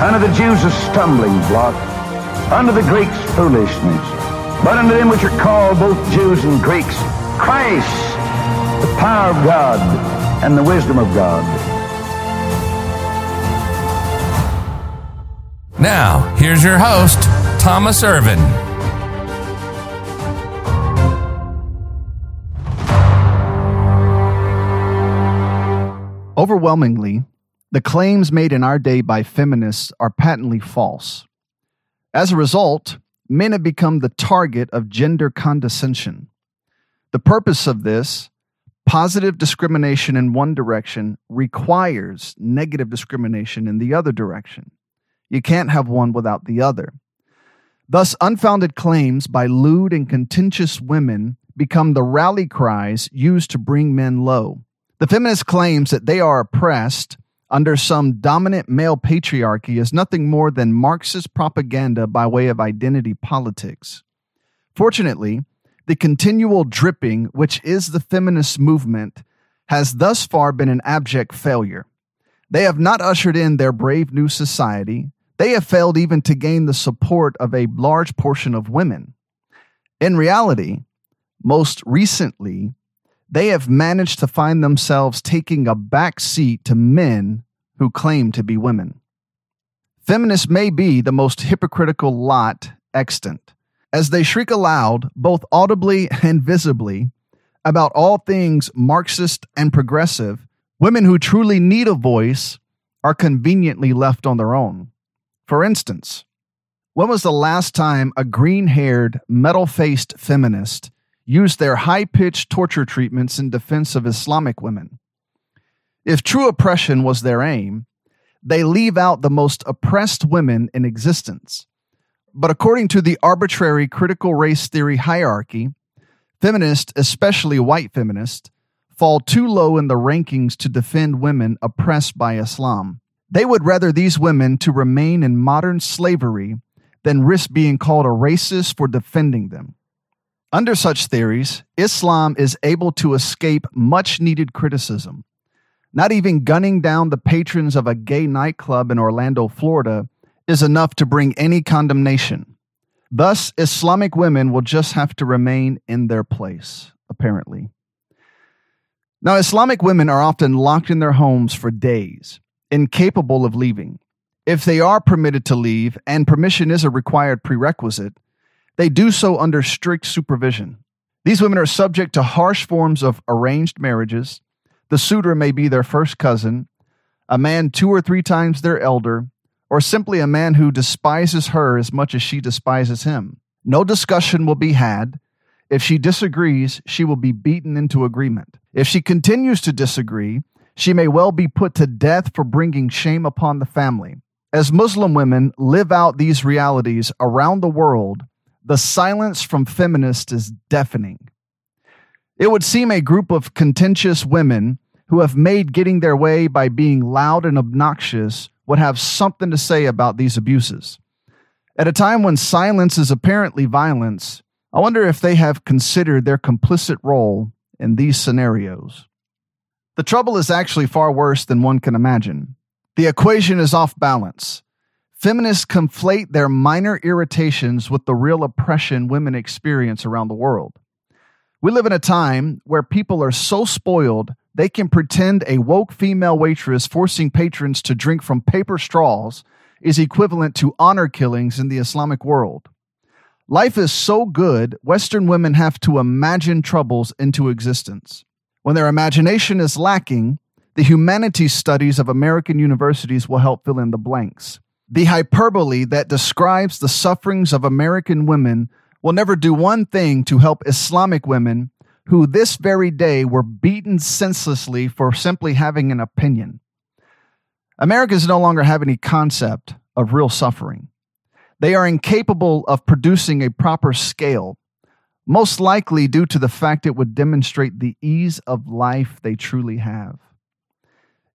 Unto the Jews a stumbling block, unto the Greeks foolishness. But unto them which are called both Jews and Greeks, Christ, the power of God and the wisdom of God. Now, here's your host, Thomas Irvin. Overwhelmingly, the claims made in our day by feminists are patently false. As a result, men have become the target of gender condescension. The purpose of this, positive discrimination in one direction, requires negative discrimination in the other direction. You can't have one without the other. Thus, unfounded claims by lewd and contentious women become the rally cries used to bring men low. The feminist claims that they are oppressed under some dominant male patriarchy is nothing more than Marxist propaganda by way of identity politics. Fortunately, the continual dripping, which is the feminist movement, has thus far been an abject failure. They have not ushered in their brave new society. They have failed even to gain the support of a large portion of women. In reality, most recently, they have managed to find themselves taking a back seat to men who claim to be women. Feminists may be the most hypocritical lot extant, as they shriek aloud, both audibly and visibly, about all things Marxist and progressive. Women who truly need a voice are conveniently left on their own. For instance, when was the last time a green haired, metal faced feminist used their high pitched torture treatments in defense of Islamic women. If true oppression was their aim, they leave out the most oppressed women in existence. But according to the arbitrary critical race theory hierarchy, feminists, especially white feminists, fall too low in the rankings to defend women oppressed by Islam. They would rather these women to remain in modern slavery than risk being called a racist for defending them. Under such theories, Islam is able to escape much needed criticism. Not even gunning down the patrons of a gay nightclub in Orlando, Florida, is enough to bring any condemnation. Thus, Islamic women will just have to remain in their place, apparently. Now, Islamic women are often locked in their homes for days, incapable of leaving. If they are permitted to leave, and permission is a required prerequisite, they do so under strict supervision. These women are subject to harsh forms of arranged marriages. The suitor may be their first cousin, a man two or three times their elder, or simply a man who despises her as much as she despises him. No discussion will be had. If she disagrees, she will be beaten into agreement. If she continues to disagree, she may well be put to death for bringing shame upon the family. As Muslim women live out these realities around the world, the silence from feminists is deafening. It would seem a group of contentious women who have made getting their way by being loud and obnoxious would have something to say about these abuses. At a time when silence is apparently violence, I wonder if they have considered their complicit role in these scenarios. The trouble is actually far worse than one can imagine. The equation is off balance. Feminists conflate their minor irritations with the real oppression women experience around the world. We live in a time where people are so spoiled they can pretend a woke female waitress forcing patrons to drink from paper straws is equivalent to honor killings in the Islamic world. Life is so good, Western women have to imagine troubles into existence. When their imagination is lacking, the humanities studies of American universities will help fill in the blanks. The hyperbole that describes the sufferings of American women will never do one thing to help Islamic women who this very day were beaten senselessly for simply having an opinion. Americans no longer have any concept of real suffering. They are incapable of producing a proper scale, most likely due to the fact it would demonstrate the ease of life they truly have.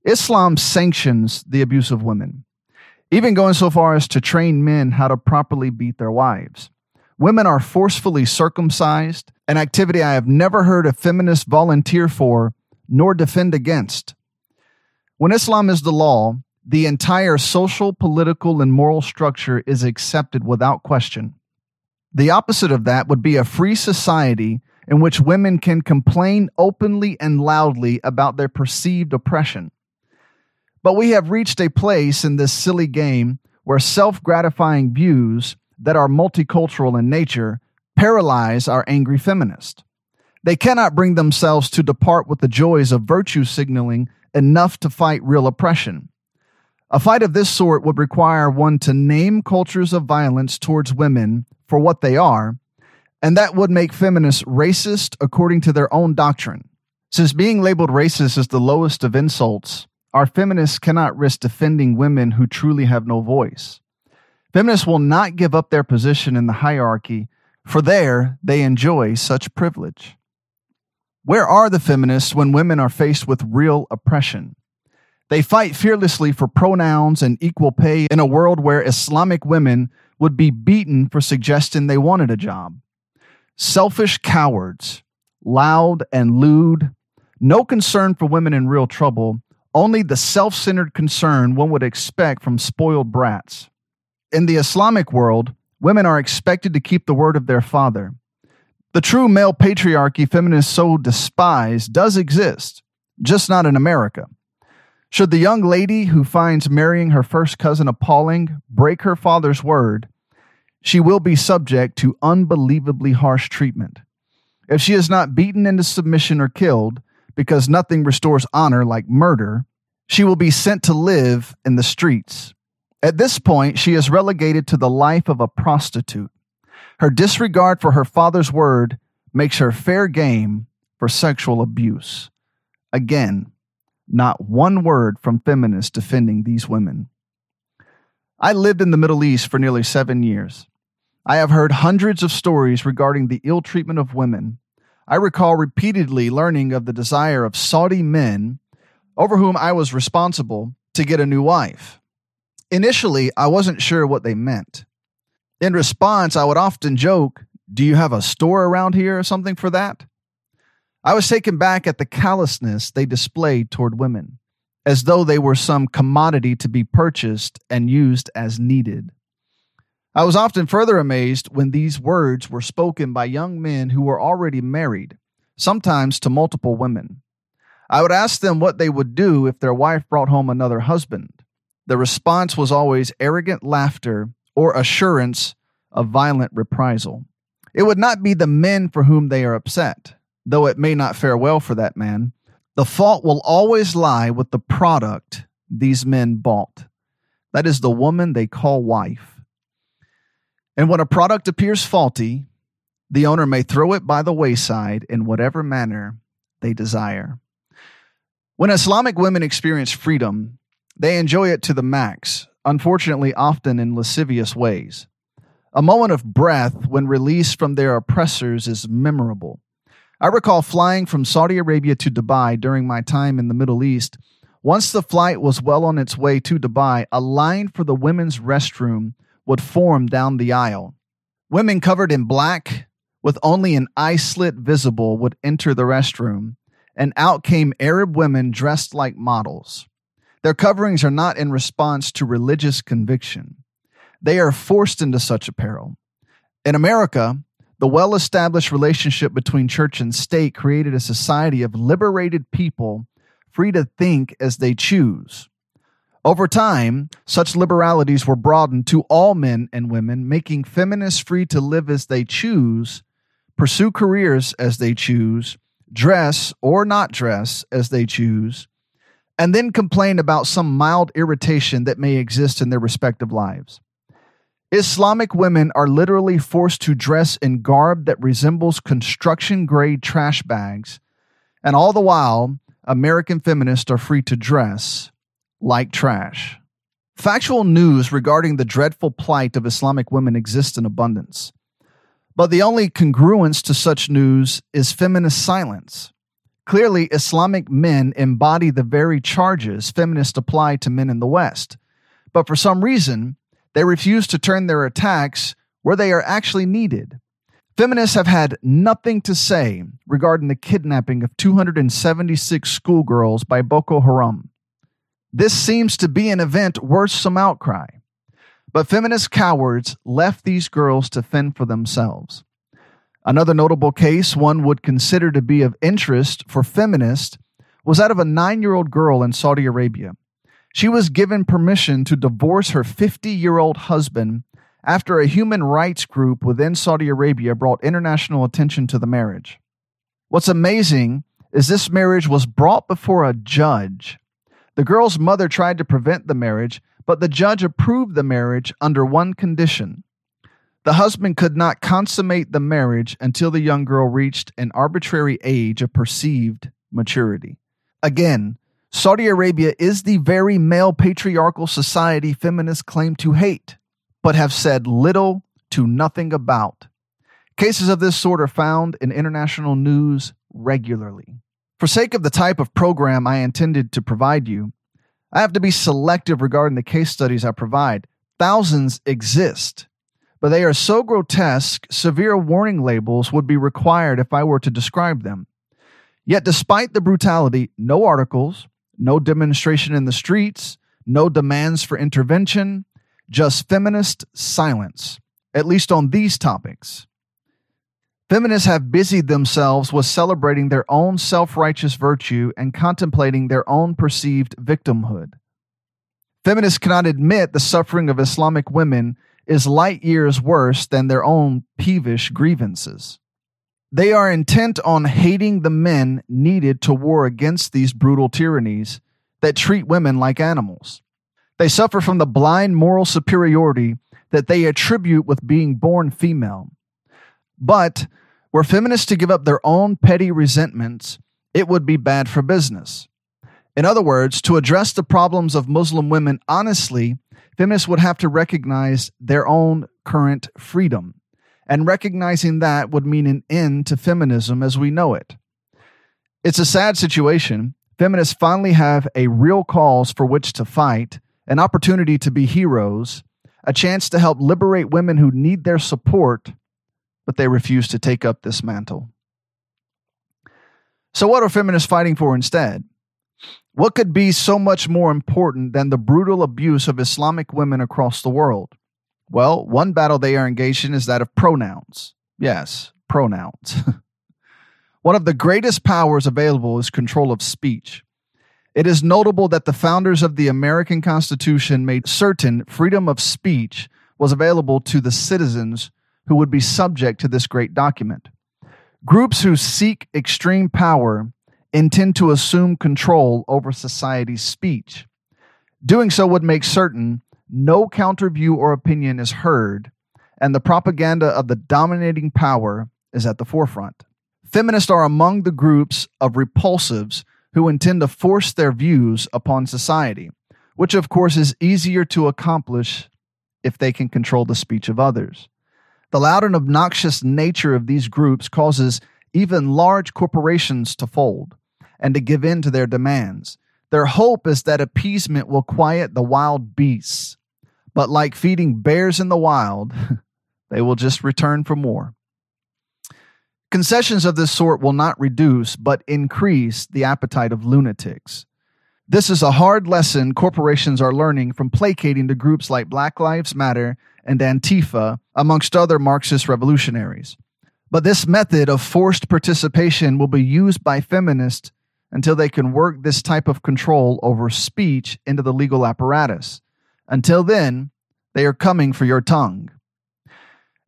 Islam sanctions the abuse of women, even going so far as to train men how to properly beat their wives. Women are forcefully circumcised, an activity I have never heard a feminist volunteer for nor defend against. When Islam is the law, the entire social, political, and moral structure is accepted without question. The opposite of that would be a free society in which women can complain openly and loudly about their perceived oppression. But we have reached a place in this silly game where self gratifying views that are multicultural in nature paralyze our angry feminists. They cannot bring themselves to depart with the joys of virtue signaling enough to fight real oppression. A fight of this sort would require one to name cultures of violence towards women for what they are, and that would make feminists racist according to their own doctrine. Since being labeled racist is the lowest of insults, our feminists cannot risk defending women who truly have no voice. Feminists will not give up their position in the hierarchy, for there they enjoy such privilege. Where are the feminists when women are faced with real oppression? They fight fearlessly for pronouns and equal pay in a world where Islamic women would be beaten for suggesting they wanted a job. Selfish cowards, loud and lewd, no concern for women in real trouble, only the self centered concern one would expect from spoiled brats. In the Islamic world, women are expected to keep the word of their father. The true male patriarchy feminists so despise does exist, just not in America. Should the young lady who finds marrying her first cousin appalling break her father's word, she will be subject to unbelievably harsh treatment. If she is not beaten into submission or killed, because nothing restores honor like murder, she will be sent to live in the streets. At this point, she is relegated to the life of a prostitute. Her disregard for her father's word makes her fair game for sexual abuse. Again, not one word from feminists defending these women. I lived in the Middle East for nearly seven years. I have heard hundreds of stories regarding the ill treatment of women. I recall repeatedly learning of the desire of Saudi men, over whom I was responsible, to get a new wife. Initially, I wasn't sure what they meant. In response, I would often joke, Do you have a store around here or something for that? I was taken back at the callousness they displayed toward women, as though they were some commodity to be purchased and used as needed. I was often further amazed when these words were spoken by young men who were already married, sometimes to multiple women. I would ask them what they would do if their wife brought home another husband. The response was always arrogant laughter or assurance of violent reprisal. It would not be the men for whom they are upset though it may not fare well for that man, the fault will always lie with the product these men bought. That is the woman they call wife. And when a product appears faulty, the owner may throw it by the wayside in whatever manner they desire. When Islamic women experience freedom, they enjoy it to the max, unfortunately, often in lascivious ways. A moment of breath when released from their oppressors is memorable. I recall flying from Saudi Arabia to Dubai during my time in the Middle East. Once the flight was well on its way to Dubai, a line for the women's restroom would form down the aisle. Women covered in black, with only an eye slit visible, would enter the restroom, and out came Arab women dressed like models. Their coverings are not in response to religious conviction. They are forced into such apparel. In America, the well established relationship between church and state created a society of liberated people free to think as they choose. Over time, such liberalities were broadened to all men and women, making feminists free to live as they choose, pursue careers as they choose, dress or not dress as they choose, and then complain about some mild irritation that may exist in their respective lives. Islamic women are literally forced to dress in garb that resembles construction grade trash bags, and all the while, American feminists are free to dress like trash. Factual news regarding the dreadful plight of Islamic women exists in abundance. But the only congruence to such news is feminist silence. Clearly, Islamic men embody the very charges feminists apply to men in the West. But for some reason, they refuse to turn their attacks where they are actually needed. Feminists have had nothing to say regarding the kidnapping of 276 schoolgirls by Boko Haram. This seems to be an event worth some outcry. But feminist cowards left these girls to fend for themselves. Another notable case one would consider to be of interest for feminists was that of a nine year old girl in Saudi Arabia. She was given permission to divorce her 50 year old husband after a human rights group within Saudi Arabia brought international attention to the marriage. What's amazing is this marriage was brought before a judge. The girl's mother tried to prevent the marriage, but the judge approved the marriage under one condition. The husband could not consummate the marriage until the young girl reached an arbitrary age of perceived maturity. Again, Saudi Arabia is the very male patriarchal society feminists claim to hate, but have said little to nothing about. Cases of this sort are found in international news regularly. For sake of the type of program I intended to provide you, I have to be selective regarding the case studies I provide. Thousands exist, but they are so grotesque, severe warning labels would be required if I were to describe them. Yet, despite the brutality, no articles, no demonstration in the streets, no demands for intervention, just feminist silence, at least on these topics. Feminists have busied themselves with celebrating their own self righteous virtue and contemplating their own perceived victimhood. Feminists cannot admit the suffering of Islamic women is light years worse than their own peevish grievances. They are intent on hating the men needed to war against these brutal tyrannies that treat women like animals. They suffer from the blind moral superiority that they attribute with being born female. But were feminists to give up their own petty resentments, it would be bad for business. In other words, to address the problems of Muslim women honestly, feminists would have to recognize their own current freedom. And recognizing that would mean an end to feminism as we know it. It's a sad situation. Feminists finally have a real cause for which to fight, an opportunity to be heroes, a chance to help liberate women who need their support but they refuse to take up this mantle. So, what are feminists fighting for instead? What could be so much more important than the brutal abuse of Islamic women across the world? Well, one battle they are engaged in is that of pronouns. Yes, pronouns. one of the greatest powers available is control of speech. It is notable that the founders of the American Constitution made certain freedom of speech was available to the citizens who would be subject to this great document. Groups who seek extreme power intend to assume control over society's speech. Doing so would make certain no counter view or opinion is heard, and the propaganda of the dominating power is at the forefront. Feminists are among the groups of repulsives who intend to force their views upon society, which of course is easier to accomplish if they can control the speech of others. The loud and obnoxious nature of these groups causes even large corporations to fold and to give in to their demands. Their hope is that appeasement will quiet the wild beasts. But like feeding bears in the wild, they will just return for more. Concessions of this sort will not reduce, but increase the appetite of lunatics. This is a hard lesson corporations are learning from placating to groups like Black Lives Matter and Antifa, amongst other Marxist revolutionaries. But this method of forced participation will be used by feminists until they can work this type of control over speech into the legal apparatus. Until then, they are coming for your tongue.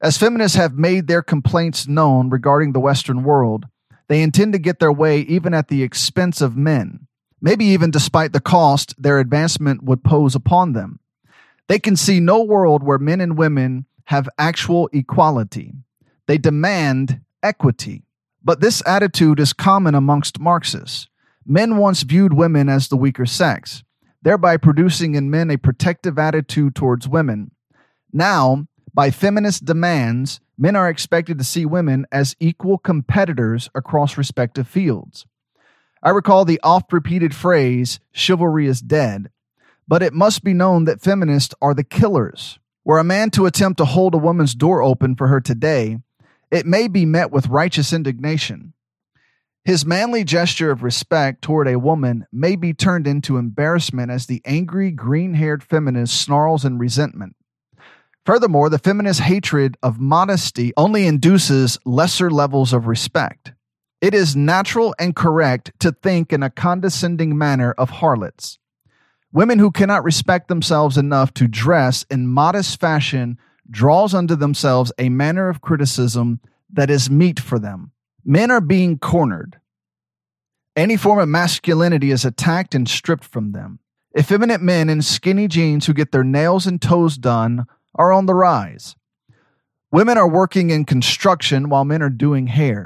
As feminists have made their complaints known regarding the Western world, they intend to get their way even at the expense of men, maybe even despite the cost their advancement would pose upon them. They can see no world where men and women have actual equality. They demand equity. But this attitude is common amongst Marxists. Men once viewed women as the weaker sex, thereby producing in men a protective attitude towards women. Now, by feminist demands, men are expected to see women as equal competitors across respective fields. I recall the oft repeated phrase, chivalry is dead, but it must be known that feminists are the killers. Were a man to attempt to hold a woman's door open for her today, it may be met with righteous indignation. His manly gesture of respect toward a woman may be turned into embarrassment as the angry, green haired feminist snarls in resentment. Furthermore, the feminist hatred of modesty only induces lesser levels of respect. It is natural and correct to think in a condescending manner of harlots. Women who cannot respect themselves enough to dress in modest fashion draws unto themselves a manner of criticism that is meet for them. Men are being cornered. Any form of masculinity is attacked and stripped from them. Effeminate men in skinny jeans who get their nails and toes done are on the rise. Women are working in construction while men are doing hair.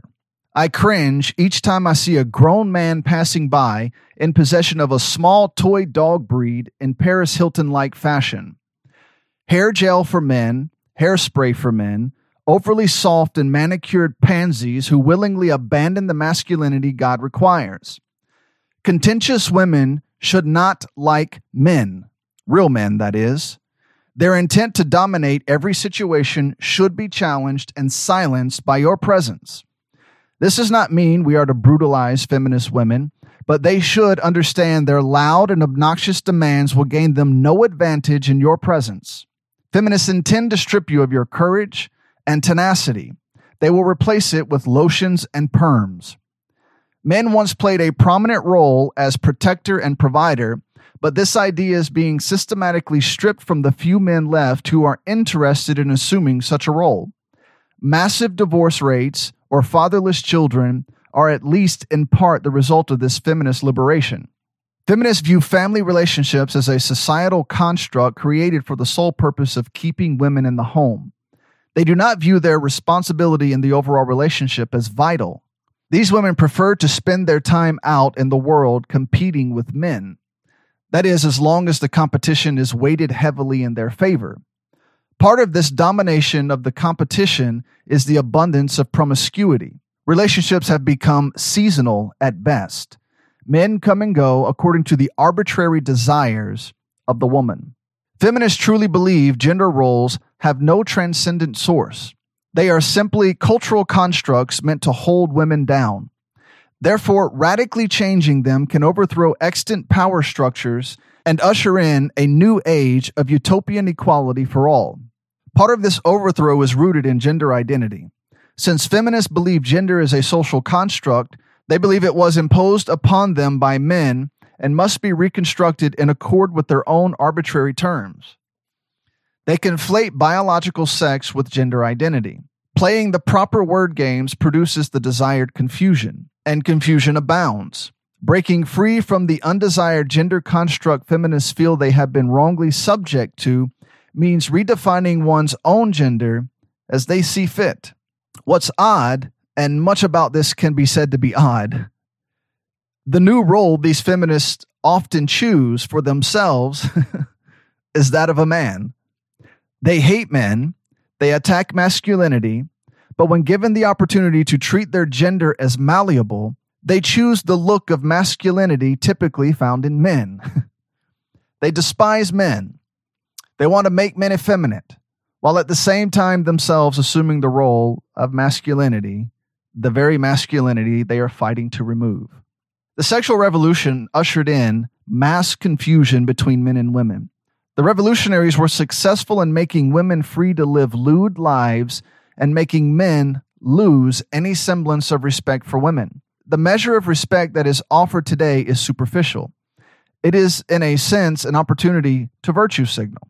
I cringe each time I see a grown man passing by in possession of a small toy dog breed in Paris Hilton like fashion hair gel for men, hairspray for men, overly soft and manicured pansies who willingly abandon the masculinity God requires. Contentious women should not like men, real men, that is. Their intent to dominate every situation should be challenged and silenced by your presence. This does not mean we are to brutalize feminist women, but they should understand their loud and obnoxious demands will gain them no advantage in your presence. Feminists intend to strip you of your courage and tenacity. They will replace it with lotions and perms. Men once played a prominent role as protector and provider, but this idea is being systematically stripped from the few men left who are interested in assuming such a role. Massive divorce rates or fatherless children are at least in part the result of this feminist liberation. Feminists view family relationships as a societal construct created for the sole purpose of keeping women in the home. They do not view their responsibility in the overall relationship as vital. These women prefer to spend their time out in the world competing with men. That is, as long as the competition is weighted heavily in their favor. Part of this domination of the competition is the abundance of promiscuity. Relationships have become seasonal at best. Men come and go according to the arbitrary desires of the woman. Feminists truly believe gender roles have no transcendent source. They are simply cultural constructs meant to hold women down. Therefore, radically changing them can overthrow extant power structures and usher in a new age of utopian equality for all. Part of this overthrow is rooted in gender identity. Since feminists believe gender is a social construct, they believe it was imposed upon them by men and must be reconstructed in accord with their own arbitrary terms. They conflate biological sex with gender identity. Playing the proper word games produces the desired confusion, and confusion abounds. Breaking free from the undesired gender construct feminists feel they have been wrongly subject to means redefining one's own gender as they see fit. What's odd and much about this can be said to be odd. The new role these feminists often choose for themselves is that of a man. They hate men, they attack masculinity, but when given the opportunity to treat their gender as malleable, they choose the look of masculinity typically found in men. they despise men. They want to make men effeminate, while at the same time themselves assuming the role of masculinity the very masculinity they are fighting to remove. The sexual revolution ushered in mass confusion between men and women. The revolutionaries were successful in making women free to live lewd lives and making men lose any semblance of respect for women. the measure of respect that is offered today is superficial. It is, in a sense, an opportunity to virtue signal.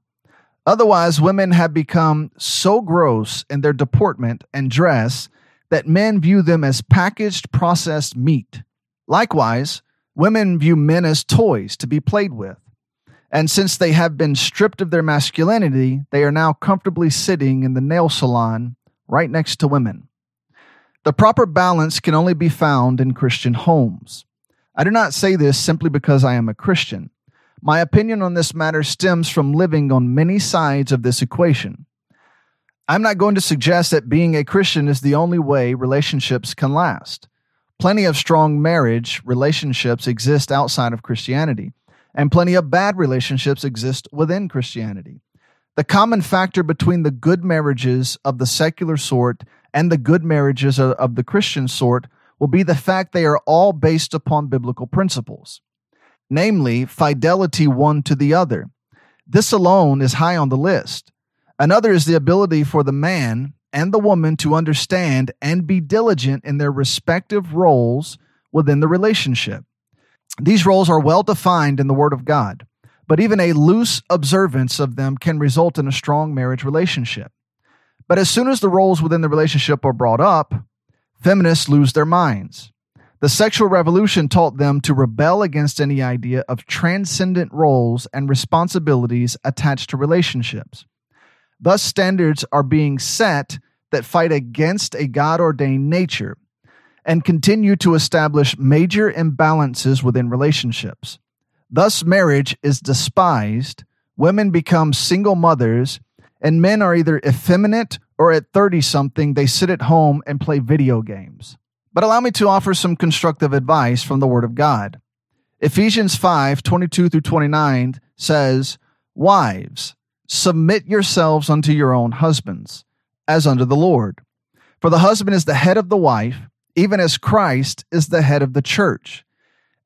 Otherwise, women have become so gross in their deportment and dress that men view them as packaged, processed meat. Likewise, women view men as toys to be played with. And since they have been stripped of their masculinity, they are now comfortably sitting in the nail salon right next to women. The proper balance can only be found in Christian homes. I do not say this simply because I am a Christian. My opinion on this matter stems from living on many sides of this equation. I'm not going to suggest that being a Christian is the only way relationships can last. Plenty of strong marriage relationships exist outside of Christianity, and plenty of bad relationships exist within Christianity. The common factor between the good marriages of the secular sort and the good marriages of the Christian sort will be the fact they are all based upon biblical principles, namely fidelity one to the other. This alone is high on the list. Another is the ability for the man and the woman to understand and be diligent in their respective roles within the relationship. These roles are well defined in the Word of God, but even a loose observance of them can result in a strong marriage relationship. But as soon as the roles within the relationship are brought up, feminists lose their minds. The sexual revolution taught them to rebel against any idea of transcendent roles and responsibilities attached to relationships. Thus, standards are being set that fight against a God ordained nature and continue to establish major imbalances within relationships. Thus, marriage is despised, women become single mothers, and men are either effeminate or at 30 something, they sit at home and play video games. But allow me to offer some constructive advice from the Word of God. Ephesians 5 22 through 29 says, Wives, submit yourselves unto your own husbands, as unto the Lord. For the husband is the head of the wife, even as Christ is the head of the church,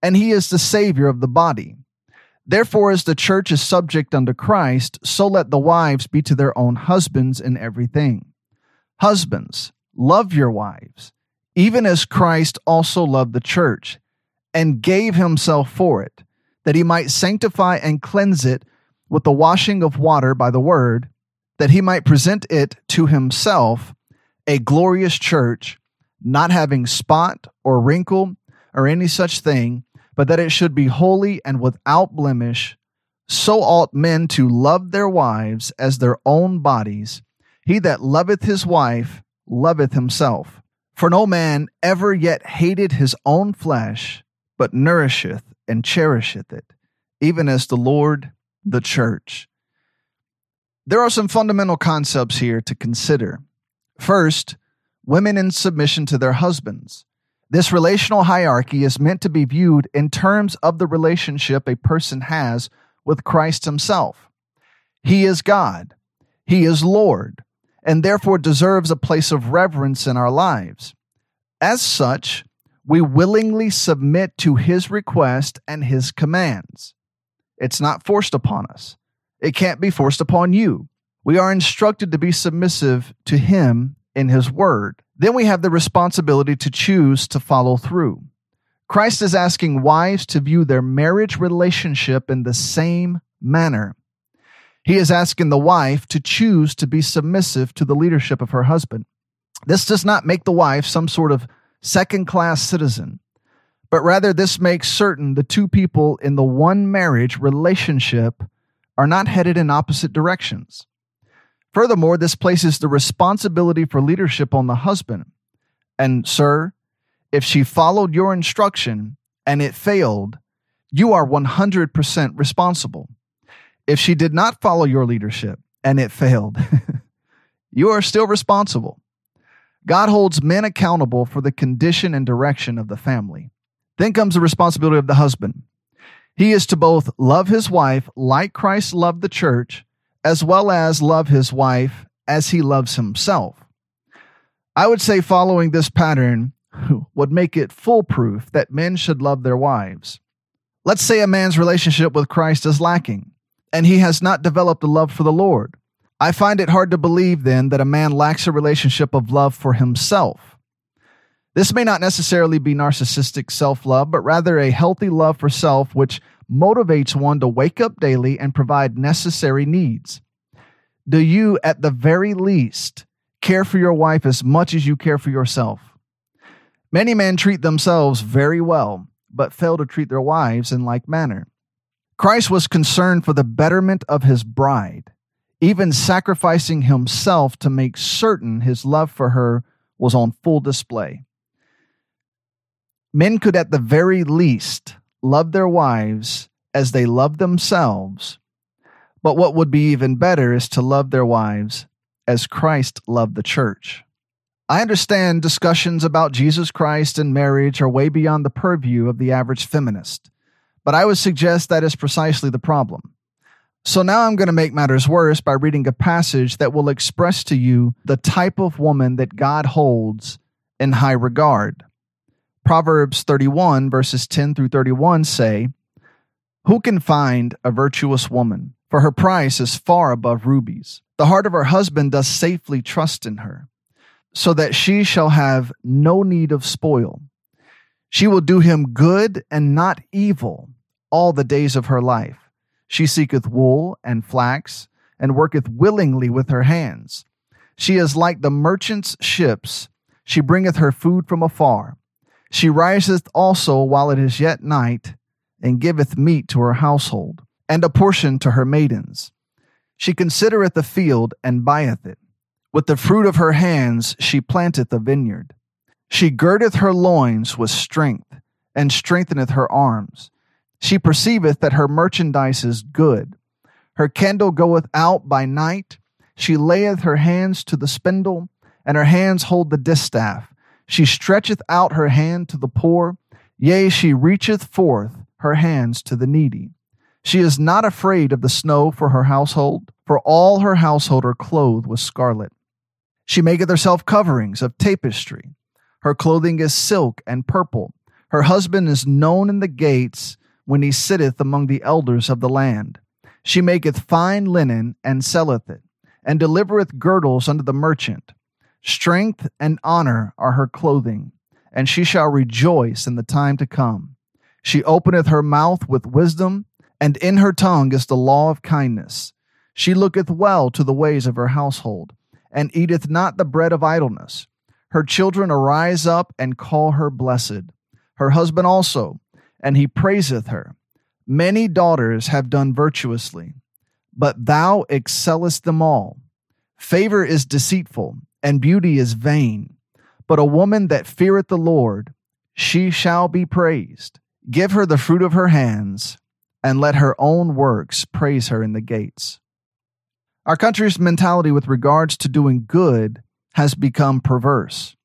and he is the Savior of the body. Therefore, as the church is subject unto Christ, so let the wives be to their own husbands in everything. Husbands, love your wives, even as Christ also loved the church, and gave himself for it, that he might sanctify and cleanse it with the washing of water by the word, that he might present it to himself a glorious church, not having spot or wrinkle or any such thing but that it should be holy and without blemish. So ought men to love their wives as their own bodies. He that loveth his wife loveth himself. For no man ever yet hated his own flesh, but nourisheth and cherisheth it, even as the Lord the church. There are some fundamental concepts here to consider. First, women in submission to their husbands. This relational hierarchy is meant to be viewed in terms of the relationship a person has with Christ himself. He is God, He is Lord, and therefore deserves a place of reverence in our lives. As such, we willingly submit to His request and His commands. It's not forced upon us. It can't be forced upon you. We are instructed to be submissive to Him in His Word. Then we have the responsibility to choose to follow through. Christ is asking wives to view their marriage relationship in the same manner. He is asking the wife to choose to be submissive to the leadership of her husband. This does not make the wife some sort of second class citizen, but rather this makes certain the two people in the one marriage relationship are not headed in opposite directions. Furthermore, this places the responsibility for leadership on the husband. And, sir, if she followed your instruction and it failed, you are 100% responsible. If she did not follow your leadership and it failed, you are still responsible. God holds men accountable for the condition and direction of the family. Then comes the responsibility of the husband. He is to both love his wife like Christ loved the church as well as love his wife as he loves himself. I would say following this pattern would make it foolproof that men should love their wives. Let's say a man's relationship with Christ is lacking, and he has not developed a love for the Lord. I find it hard to believe then that a man lacks a relationship of love for himself. This may not necessarily be narcissistic self love, but rather a healthy love for self, which motivates one to wake up daily and provide necessary needs. Do you, at the very least, care for your wife as much as you care for yourself? Many men treat themselves very well, but fail to treat their wives in like manner. Christ was concerned for the betterment of his bride, even sacrificing himself to make certain his love for her was on full display. Men could, at the very least, love their wives as they love themselves. But what would be even better is to love their wives as Christ loved the church. I understand discussions about Jesus Christ and marriage are way beyond the purview of the average feminist, but I would suggest that is precisely the problem. So now I'm going to make matters worse by reading a passage that will express to you the type of woman that God holds in high regard. Proverbs 31, verses 10 through 31 say, Who can find a virtuous woman? For her price is far above rubies. The heart of her husband does safely trust in her, so that she shall have no need of spoil. She will do him good and not evil all the days of her life. She seeketh wool and flax, and worketh willingly with her hands. She is like the merchant's ships. She bringeth her food from afar. She riseth also while it is yet night, and giveth meat to her household, and a portion to her maidens. She considereth the field, and buyeth it. With the fruit of her hands she planteth a vineyard. She girdeth her loins with strength, and strengtheneth her arms. She perceiveth that her merchandise is good. Her candle goeth out by night. She layeth her hands to the spindle, and her hands hold the distaff. She stretcheth out her hand to the poor, yea, she reacheth forth her hands to the needy. She is not afraid of the snow for her household, for all her household are clothed with scarlet. She maketh herself coverings of tapestry. Her clothing is silk and purple. Her husband is known in the gates when he sitteth among the elders of the land. She maketh fine linen and selleth it, and delivereth girdles unto the merchant. Strength and honor are her clothing, and she shall rejoice in the time to come. She openeth her mouth with wisdom, and in her tongue is the law of kindness. She looketh well to the ways of her household, and eateth not the bread of idleness. Her children arise up and call her blessed. Her husband also, and he praiseth her. Many daughters have done virtuously, but thou excellest them all. Favor is deceitful and beauty is vain. But a woman that feareth the Lord, she shall be praised. Give her the fruit of her hands, and let her own works praise her in the gates. Our country's mentality with regards to doing good has become perverse.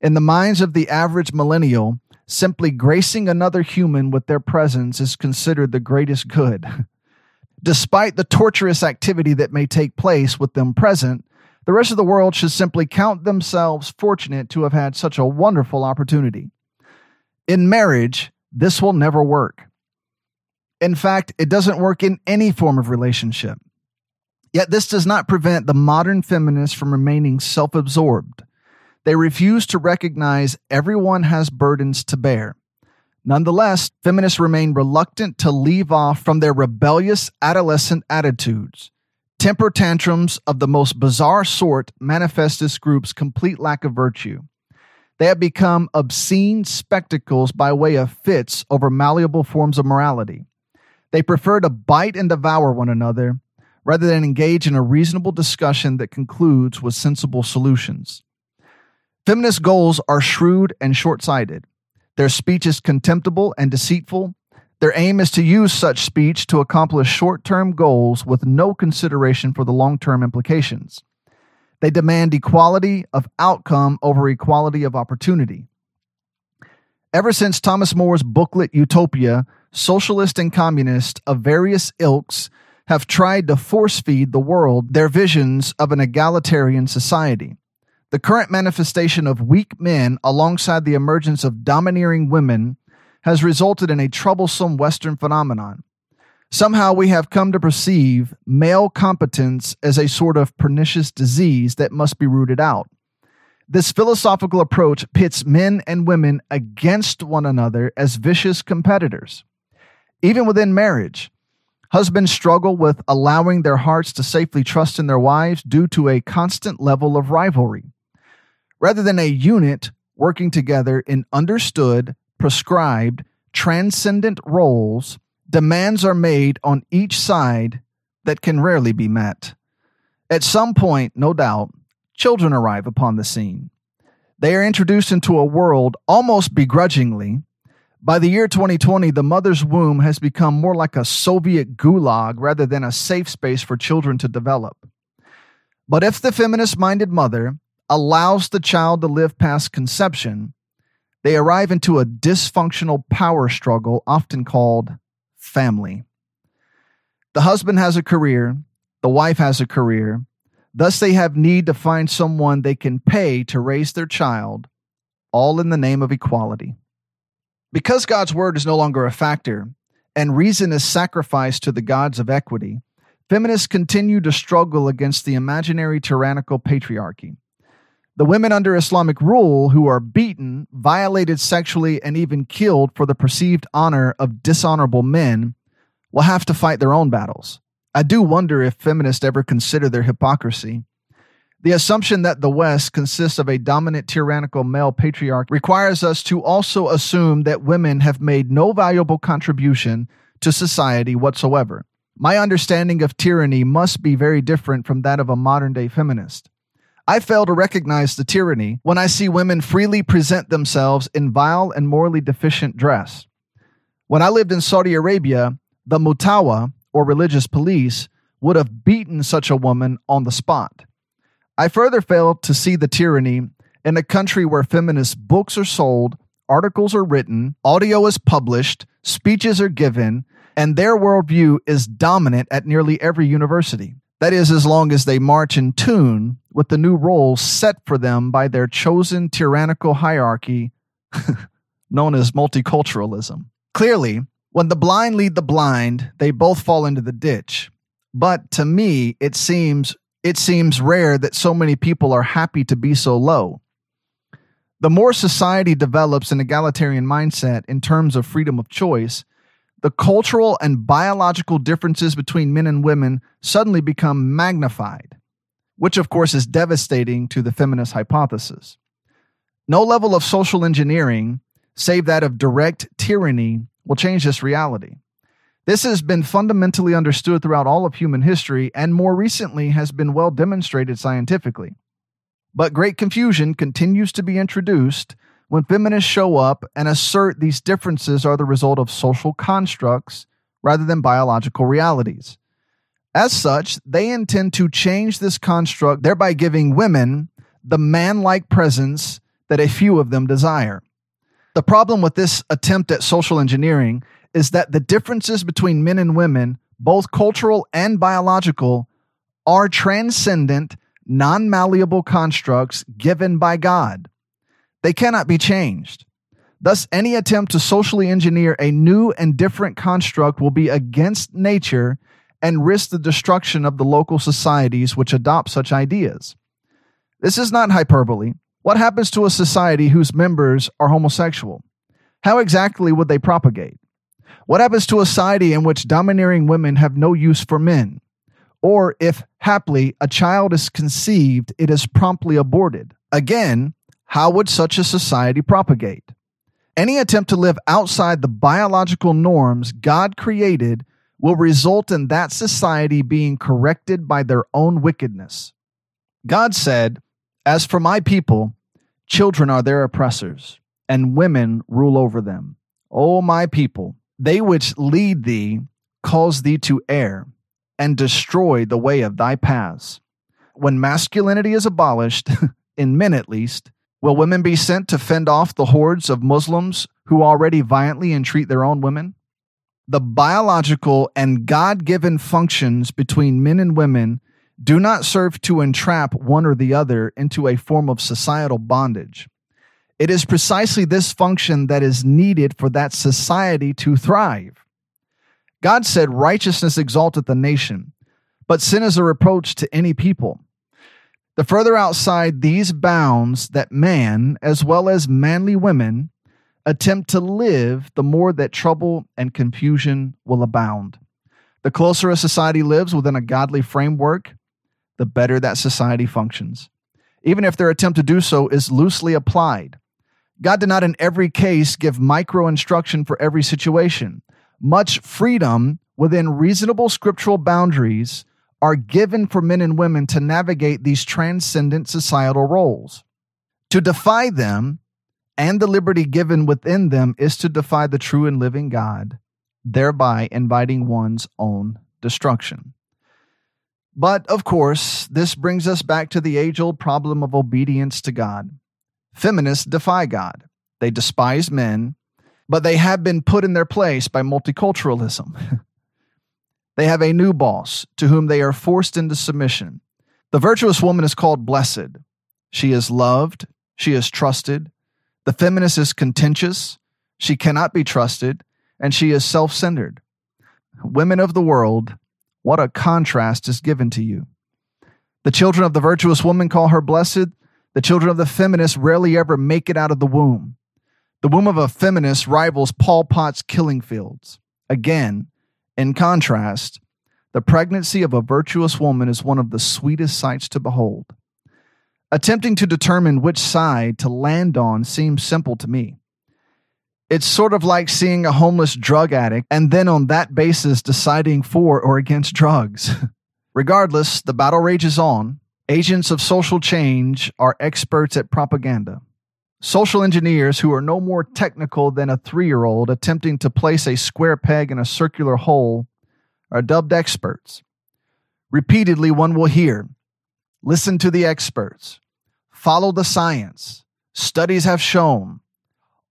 In the minds of the average millennial, simply gracing another human with their presence is considered the greatest good. Despite the torturous activity that may take place with them present, the rest of the world should simply count themselves fortunate to have had such a wonderful opportunity. In marriage, this will never work. In fact, it doesn't work in any form of relationship. Yet, this does not prevent the modern feminists from remaining self absorbed. They refuse to recognize everyone has burdens to bear. Nonetheless, feminists remain reluctant to leave off from their rebellious adolescent attitudes Temper tantrums of the most bizarre sort manifest this group's complete lack of virtue. They have become obscene spectacles by way of fits over malleable forms of morality. They prefer to bite and devour one another rather than engage in a reasonable discussion that concludes with sensible solutions. Feminist goals are shrewd and short sighted. Their speech is contemptible and deceitful, their aim is to use such speech to accomplish short term goals with no consideration for the long term implications. They demand equality of outcome over equality of opportunity. Ever since Thomas More's booklet Utopia, socialists and communists of various ilks have tried to force feed the world their visions of an egalitarian society. The current manifestation of weak men alongside the emergence of domineering women has resulted in a troublesome Western phenomenon. Somehow we have come to perceive male competence as a sort of pernicious disease that must be rooted out. This philosophical approach pits men and women against one another as vicious competitors. Even within marriage, husbands struggle with allowing their hearts to safely trust in their wives due to a constant level of rivalry. Rather than a unit working together in understood, prescribed, transcendent roles, demands are made on each side that can rarely be met. At some point, no doubt, children arrive upon the scene. They are introduced into a world almost begrudgingly. By the year 2020, the mother's womb has become more like a Soviet gulag rather than a safe space for children to develop. But if the feminist minded mother allows the child to live past conception, they arrive into a dysfunctional power struggle, often called family. The husband has a career, the wife has a career, Thus, they have need to find someone they can pay to raise their child, all in the name of equality. Because God's word is no longer a factor and reason is sacrificed to the gods of equity, feminists continue to struggle against the imaginary tyrannical patriarchy. The women under Islamic rule who are beaten, violated sexually, and even killed for the perceived honor of dishonorable men will have to fight their own battles. I do wonder if feminists ever consider their hypocrisy. The assumption that the West consists of a dominant tyrannical male patriarch requires us to also assume that women have made no valuable contribution to society whatsoever. My understanding of tyranny must be very different from that of a modern day feminist. I fail to recognize the tyranny when I see women freely present themselves in vile and morally deficient dress. When I lived in Saudi Arabia, the mutawa, or religious police would have beaten such a woman on the spot. I further fail to see the tyranny in a country where feminist books are sold, articles are written, audio is published, speeches are given, and their worldview is dominant at nearly every university. That is, as long as they march in tune with the new roles set for them by their chosen tyrannical hierarchy known as multiculturalism. Clearly, when the blind lead the blind, they both fall into the ditch. But to me, it seems it seems rare that so many people are happy to be so low. The more society develops an egalitarian mindset in terms of freedom of choice, the cultural and biological differences between men and women suddenly become magnified, which of course is devastating to the feminist hypothesis. No level of social engineering, save that of direct tyranny, will change this reality. This has been fundamentally understood throughout all of human history and more recently has been well demonstrated scientifically. But great confusion continues to be introduced when feminists show up and assert these differences are the result of social constructs rather than biological realities. As such, they intend to change this construct, thereby giving women the man like presence that a few of them desire. The problem with this attempt at social engineering is that the differences between men and women, both cultural and biological, are transcendent, non malleable constructs given by God. They cannot be changed. Thus, any attempt to socially engineer a new and different construct will be against nature and risk the destruction of the local societies which adopt such ideas. This is not hyperbole. What happens to a society whose members are homosexual? How exactly would they propagate? What happens to a society in which domineering women have no use for men? Or if, haply, a child is conceived, it is promptly aborted? Again, how would such a society propagate? Any attempt to live outside the biological norms God created will result in that society being corrected by their own wickedness. God said, as for my people, children are their oppressors, and women rule over them. O my people, they which lead thee cause thee to err, and destroy the way of thy paths. When masculinity is abolished, in men at least, will women be sent to fend off the hordes of Muslims who already violently entreat their own women? The biological and God given functions between men and women do not serve to entrap one or the other into a form of societal bondage. It is precisely this function that is needed for that society to thrive. God said, Righteousness exalteth the nation, but sin is a reproach to any people. The further outside these bounds that man, as well as manly women, attempt to live, the more that trouble and confusion will abound. The closer a society lives within a godly framework, the better that society functions, even if their attempt to do so is loosely applied. God did not in every case give micro instruction for every situation. Much freedom within reasonable scriptural boundaries are given for men and women to navigate these transcendent societal roles. To defy them and the liberty given within them is to defy the true and living God, thereby inviting one's own destruction. But of course, this brings us back to the age old problem of obedience to God. Feminists defy God, they despise men, but they have been put in their place by multiculturalism. they have a new boss to whom they are forced into submission. The virtuous woman is called blessed. She is loved, she is trusted. The feminist is contentious, she cannot be trusted, and she is self centered. Women of the world, what a contrast is given to you. The children of the virtuous woman call her blessed. The children of the feminist rarely ever make it out of the womb. The womb of a feminist rivals Pol Pot's killing fields. Again, in contrast, the pregnancy of a virtuous woman is one of the sweetest sights to behold. Attempting to determine which side to land on seems simple to me. It's sort of like seeing a homeless drug addict and then on that basis deciding for or against drugs. Regardless, the battle rages on. Agents of social change are experts at propaganda. Social engineers who are no more technical than a three year old attempting to place a square peg in a circular hole are dubbed experts. Repeatedly, one will hear listen to the experts, follow the science, studies have shown,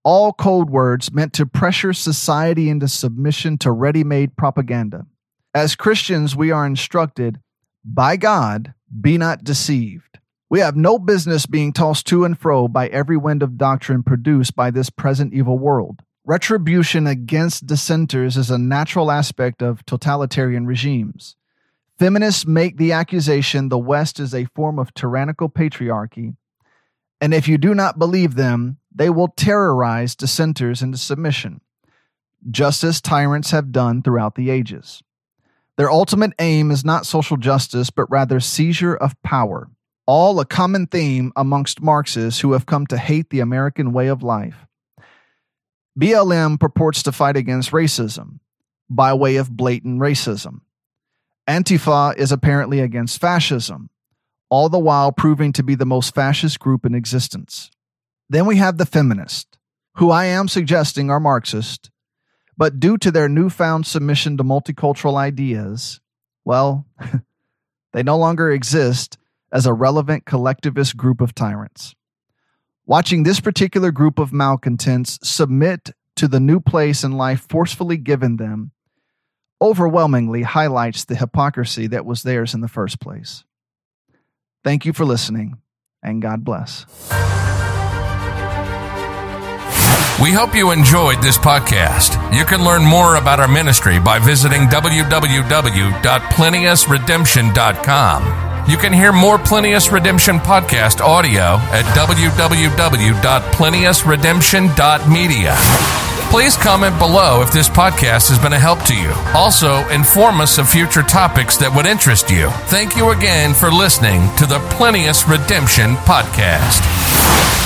all code words meant to pressure society into submission to ready made propaganda. As Christians, we are instructed by God, be not deceived. We have no business being tossed to and fro by every wind of doctrine produced by this present evil world. Retribution against dissenters is a natural aspect of totalitarian regimes. Feminists make the accusation the West is a form of tyrannical patriarchy, and if you do not believe them, they will terrorize dissenters into submission, just as tyrants have done throughout the ages. Their ultimate aim is not social justice, but rather seizure of power, all a common theme amongst Marxists who have come to hate the American way of life. BLM purports to fight against racism by way of blatant racism. Antifa is apparently against fascism, all the while proving to be the most fascist group in existence. Then we have the feminists, who I am suggesting are Marxist, but due to their newfound submission to multicultural ideas, well, they no longer exist as a relevant collectivist group of tyrants. Watching this particular group of malcontents submit to the new place in life forcefully given them overwhelmingly highlights the hypocrisy that was theirs in the first place. Thank you for listening, and God bless. We hope you enjoyed this podcast. You can learn more about our ministry by visiting www.plenteousredemption.com. You can hear more Plenteous Redemption podcast audio at www.plenteousredemption.media. Please comment below if this podcast has been a help to you. Also, inform us of future topics that would interest you. Thank you again for listening to the Plenteous Redemption podcast.